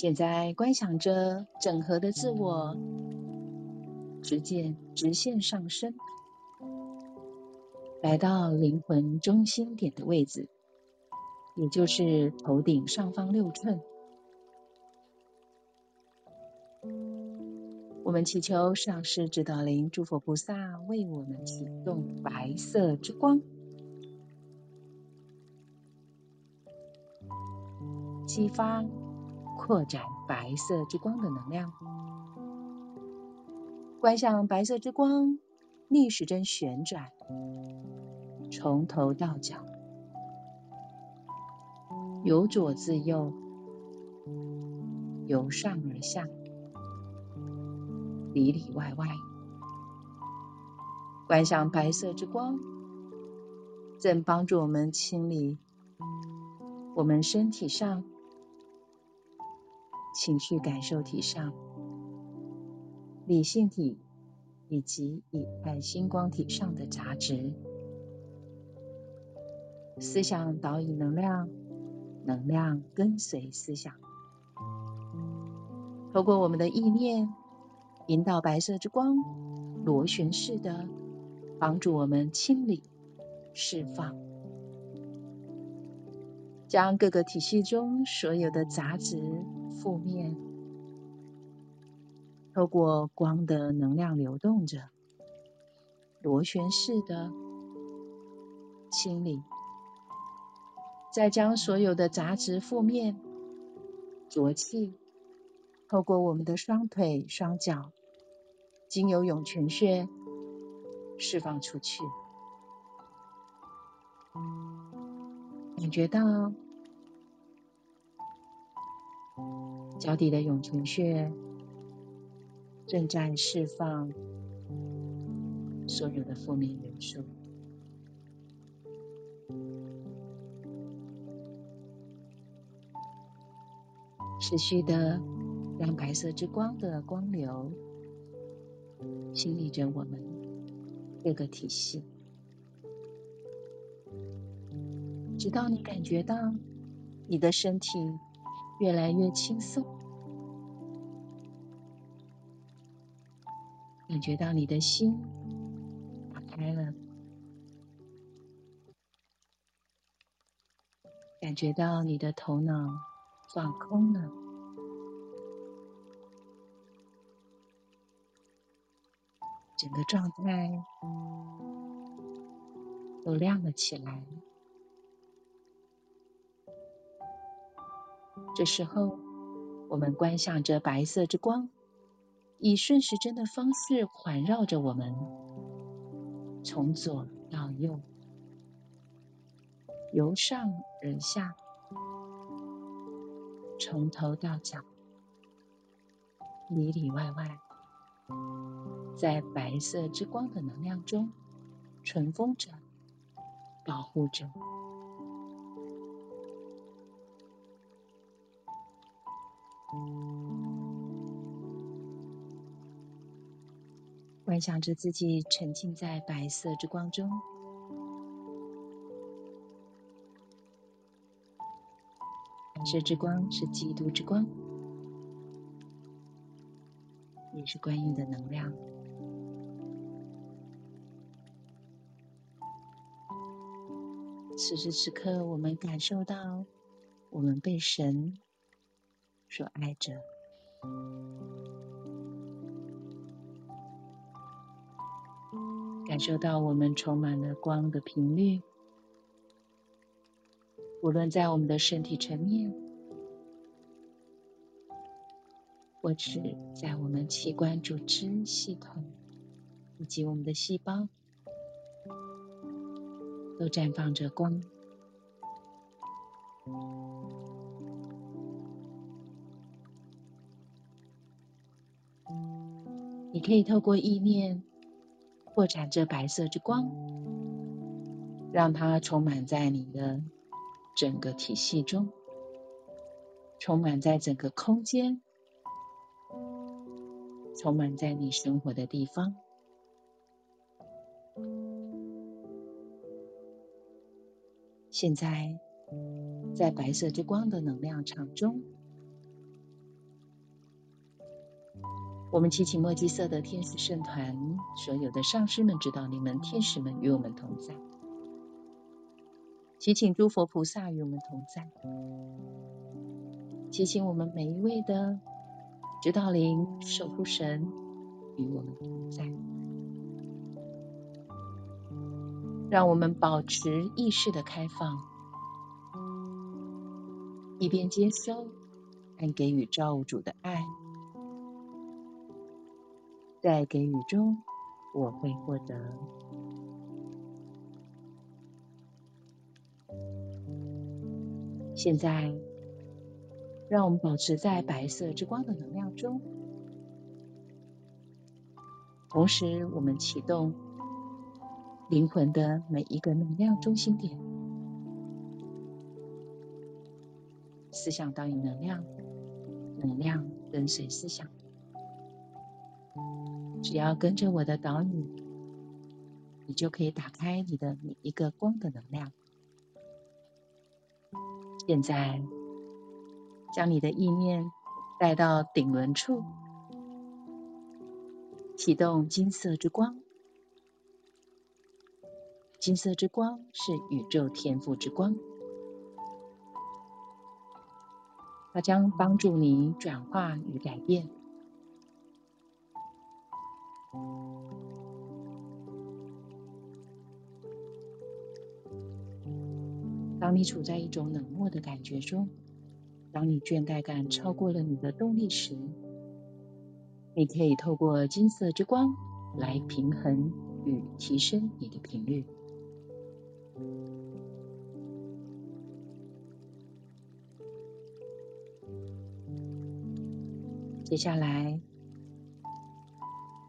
现在观想着整合的自我，直接直线上升，来到灵魂中心点的位置，也就是头顶上方六寸。我们祈求上师指导灵、诸佛菩萨为我们启动白色之光，激发、扩展白色之光的能量。观想白色之光逆时针旋转，从头到脚，由左至右，由上而下。里里外外，观想白色之光，正帮助我们清理我们身体上、情绪感受体上、理性体以及以太星光体上的杂质。思想导引能量，能量跟随思想，透过我们的意念。引导白色之光，螺旋式的帮助我们清理、释放，将各个体系中所有的杂质、负面，透过光的能量流动着，螺旋式的清理，再将所有的杂质、负面、浊气，透过我们的双腿、双脚。经由涌泉穴释放出去，感觉到脚底的涌泉穴正在释放所有的负面元素，持续的让白色之光的光流。清理着我们各个体系，直到你感觉到你的身体越来越轻松，感觉到你的心打开了，感觉到你的头脑放空了。整个状态都亮了起来。这时候，我们观想着白色之光，以顺时针的方式环绕着我们，从左到右，由上而下，从头到脚，里里外外。在白色之光的能量中，尘封着，保护着。观想着自己沉浸在白色之光中，白色之光是基督之光。也是观音的能量。此时此刻，我们感受到我们被神所爱着，感受到我们充满了光的频率，无论在我们的身体层面。或是在我们器官、组织、系统以及我们的细胞，都绽放着光。你可以透过意念扩展这白色之光，让它充满在你的整个体系中，充满在整个空间。充满在你生活的地方。现在，在白色之光的能量场中，我们祈请墨基色的天使圣团，所有的上师们、指导你们、天使们与我们同在；祈请诸佛菩萨与我们同在；祈请我们每一位的。指导灵、守护神与我们同在。让我们保持意识的开放，一边接收但给予造物主的爱，在给予中，我会获得。现在，让我们保持在白色之光的能量中，同时我们启动灵魂的每一个能量中心点，思想导引能量，能量跟随思想，只要跟着我的导引，你就可以打开你的每一个光的能量。现在，将你的意念带到顶轮处，启动金色之光。金色之光是宇宙天赋之光，它将帮助你转化与改变。当你处在一种冷漠的感觉中，当你倦怠感超过了你的动力时，你可以透过金色之光来平衡与提升你的频率。接下来，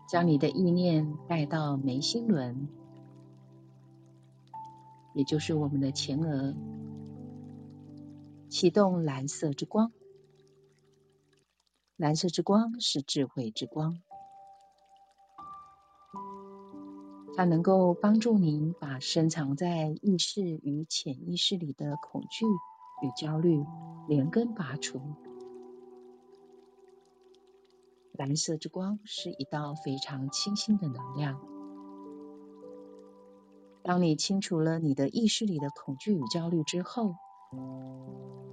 将你的意念带到眉心轮。也就是我们的前额，启动蓝色之光。蓝色之光是智慧之光，它能够帮助您把深藏在意识与潜意识里的恐惧与焦虑连根拔除。蓝色之光是一道非常清新的能量。当你清除了你的意识里的恐惧与焦虑之后，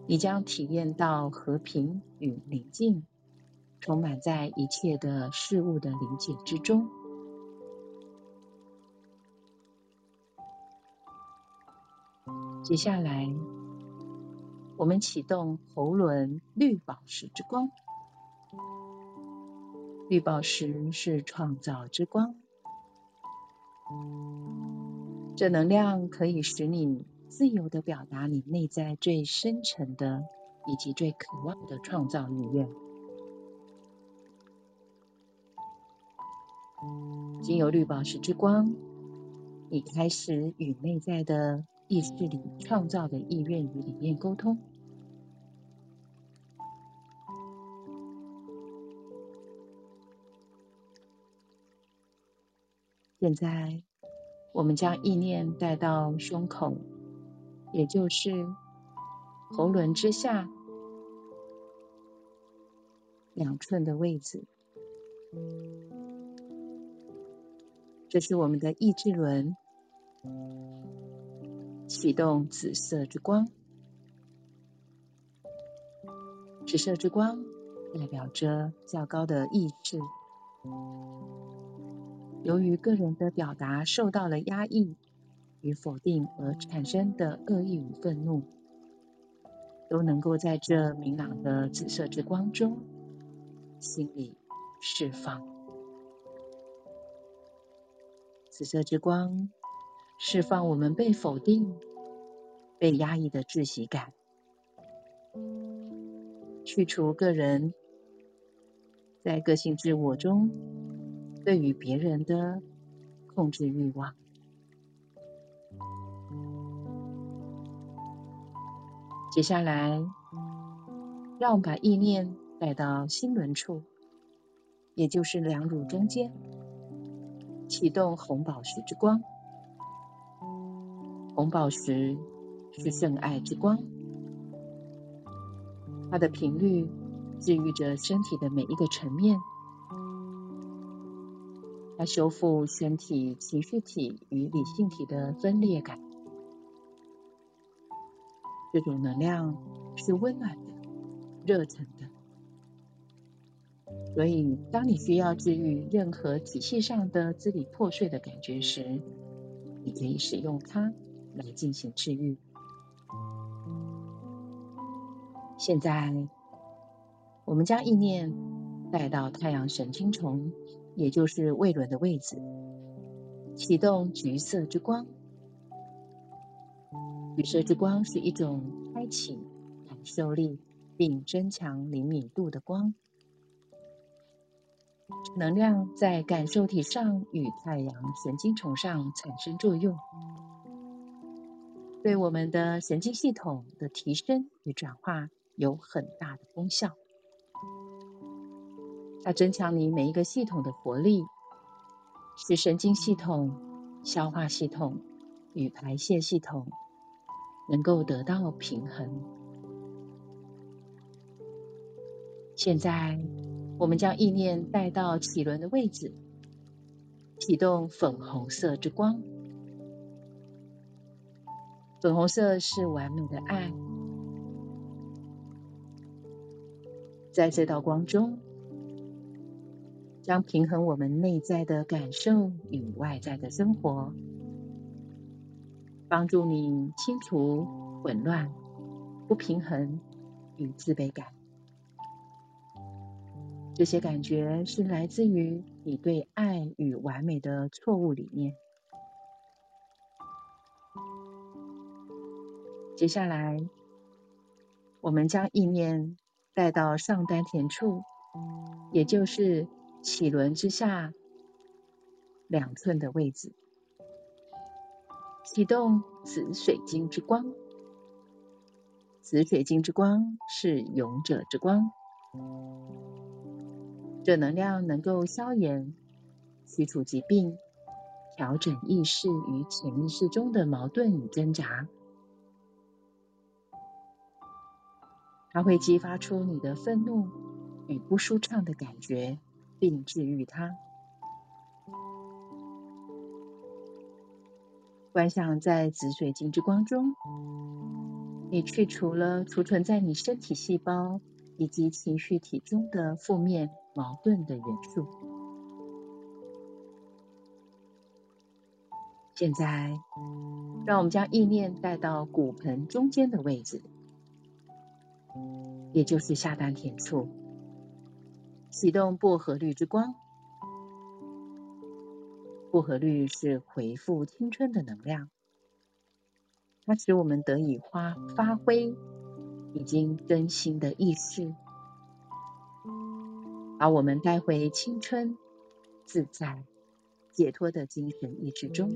你将体验到和平与宁静，充满在一切的事物的理解之中。接下来，我们启动喉轮绿宝石之光。绿宝石是创造之光。这能量可以使你自由地表达你内在最深沉的以及最渴望的创造意愿。经由绿宝石之光，你开始与内在的意识里创造的意愿与理念沟通。现在。我们将意念带到胸口，也就是喉轮之下两寸的位置。这是我们的意志轮，启动紫色之光。紫色之光代表着较高的意志。由于个人的表达受到了压抑与否定而产生的恶意与愤怒，都能够在这明朗的紫色之光中，心里释放。紫色之光释放我们被否定、被压抑的窒息感，去除个人在个性自我中。对于别人的控制欲望。接下来，让我们把意念带到心轮处，也就是两乳中间，启动红宝石之光。红宝石是圣爱之光，它的频率治愈着身体的每一个层面。它修复身体、情绪体与理性体的分裂感。这种能量是温暖的、热忱的。所以，当你需要治愈任何体系上的支离破碎的感觉时，你可以使用它来进行治愈。现在，我们将意念带到太阳神经丛，也就是胃轮的位置，启动橘色之光。橘色之光是一种开启感受力并增强灵敏度的光。能量在感受体上与太阳神经丛上产生作用，对我们的神经系统的提升与转化有很大的功效。它增强你每一个系统的活力，使神经系统、消化系统与排泄系统能够得到平衡。现在。我们将意念带到脐轮的位置，启动粉红色之光。粉红色是完美的爱，在这道光中，将平衡我们内在的感受与外在的生活，帮助你清除混乱、不平衡与自卑感。这些感觉是来自于你对爱与完美的错误理念。接下来，我们将意念带到上丹田处，也就是脐轮之下两寸的位置，启动紫水晶之光。紫水晶之光是勇者之光。这能量能够消炎、去除疾病、调整意识与潜意识中的矛盾与挣扎。它会激发出你的愤怒与不舒畅的感觉，并治愈它。观想在紫水晶之光中，你去除了储存在你身体细胞以及情绪体中的负面。矛盾的元素。现在，让我们将意念带到骨盆中间的位置，也就是下丹田处，启动薄荷绿之光。薄荷绿是恢复青春的能量，它使我们得以发发挥已经更新的意识。把我们带回青春、自在、解脱的精神意识中，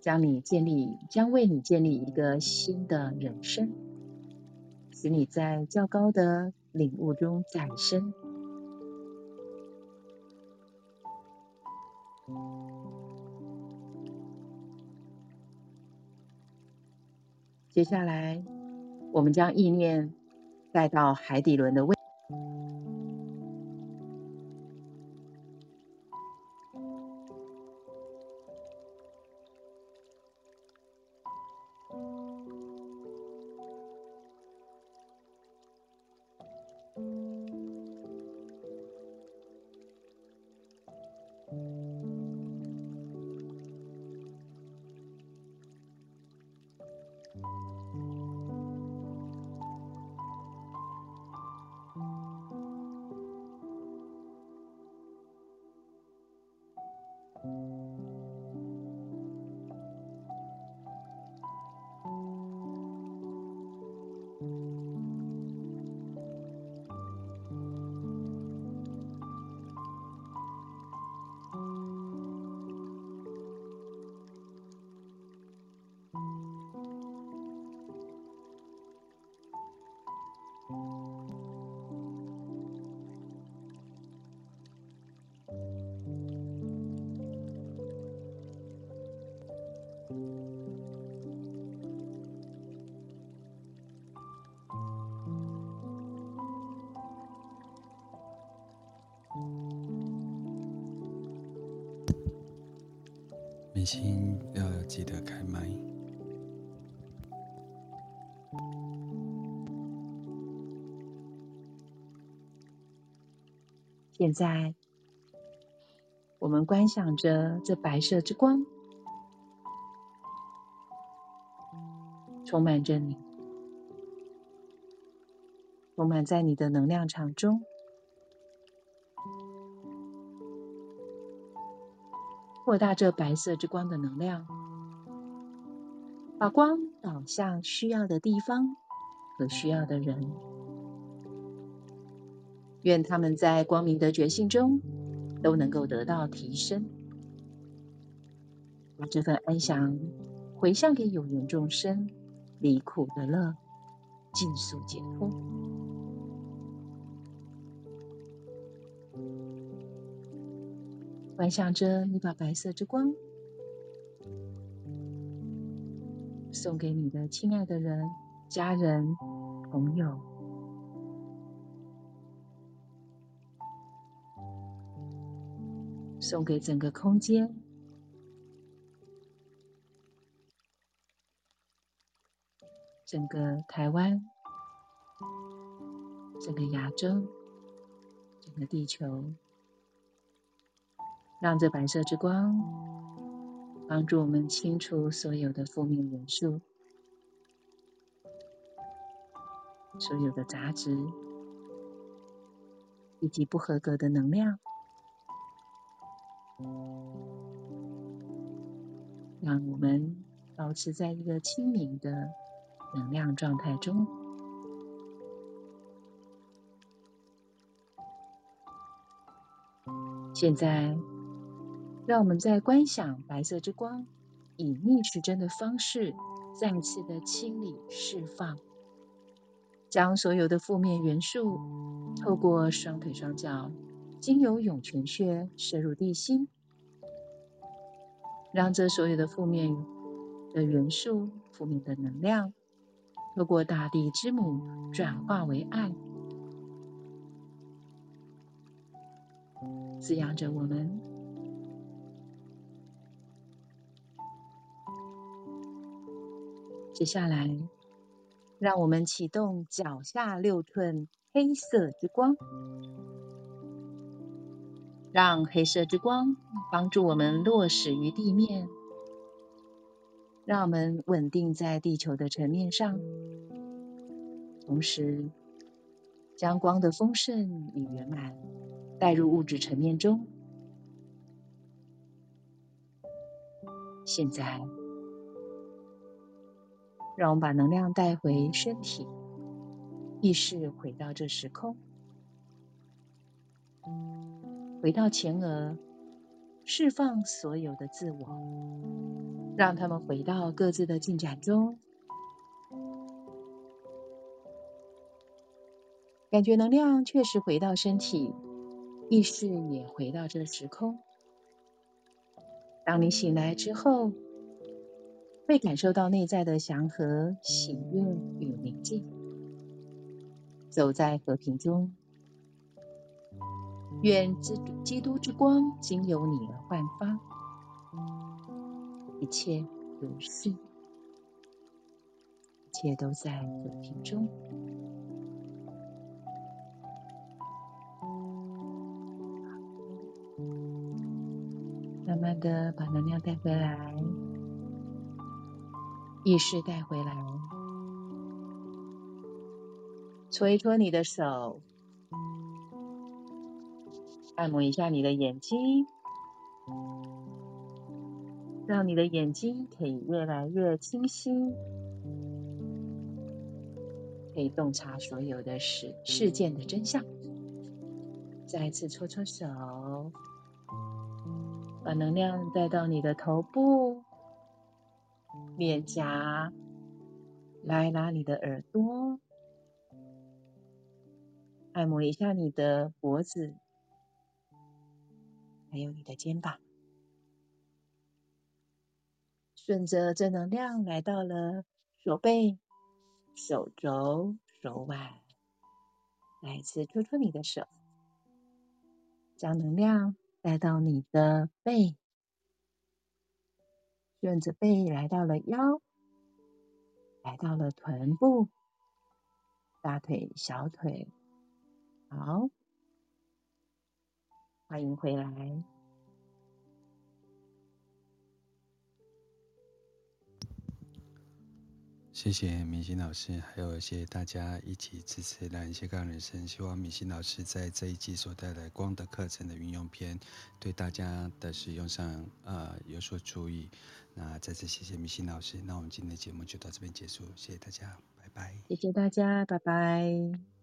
将你建立，将为你建立一个新的人生，使你在较高的领悟中再生。接下来，我们将意念带到海底轮的位置。心要记得开麦。现在，我们观想着这白色之光，充满着你，充满在你的能量场中，扩大这白色之光的能量，把光导向需要的地方和需要的人。愿他们在光明的觉醒中都能够得到提升，把这份安详回向给有缘众生，离苦得乐，尽速解脱。观想着你把白色之光送给你的亲爱的人、家人、朋友。送给整个空间，整个台湾，整个亚洲，整个地球，让这白色之光帮助我们清除所有的负面元素，所有的杂质，以及不合格的能量。让我们保持在一个清明的能量状态中。现在，让我们在观想白色之光以逆时针的方式，再次的清理释放，将所有的负面元素透过双腿双脚。经由涌泉穴射入地心，让这所有的负面的元素、负面的能量，透过大地之母转化为爱，滋养着我们。接下来，让我们启动脚下六寸黑色之光。让黑色之光帮助我们落实于地面，让我们稳定在地球的层面上，同时将光的丰盛与圆满带入物质层面中。现在，让我们把能量带回身体，意识回到这时空。回到前额，释放所有的自我，让他们回到各自的进展中。感觉能量确实回到身体，意识也回到这时空。当你醒来之后，会感受到内在的祥和、喜悦与宁静，走在和平中。愿基基督之光经由你而焕发，一切如是，一切都在和平中。慢慢的把能量带回来，意识带回来，搓一搓你的手。按摩一下你的眼睛，让你的眼睛可以越来越清晰，可以洞察所有的事事件的真相。再次搓搓手，把能量带到你的头部、脸颊，拉一拉你的耳朵，按摩一下你的脖子。还有你的肩膀，顺着正能量来到了手背、手肘、手腕，再一次搓搓你的手，将能量带到你的背，顺着背来到了腰，来到了臀部、大腿、小腿，好。欢迎回来。谢谢明心老师，还有谢谢大家一起支持蓝斜杠人生。希望明心老师在这一季所带来光的课程的运用篇，对大家的使用上呃有所注意。那再次谢谢明星老师，那我们今天的节目就到这边结束，谢谢大家，拜拜。谢谢大家，拜拜。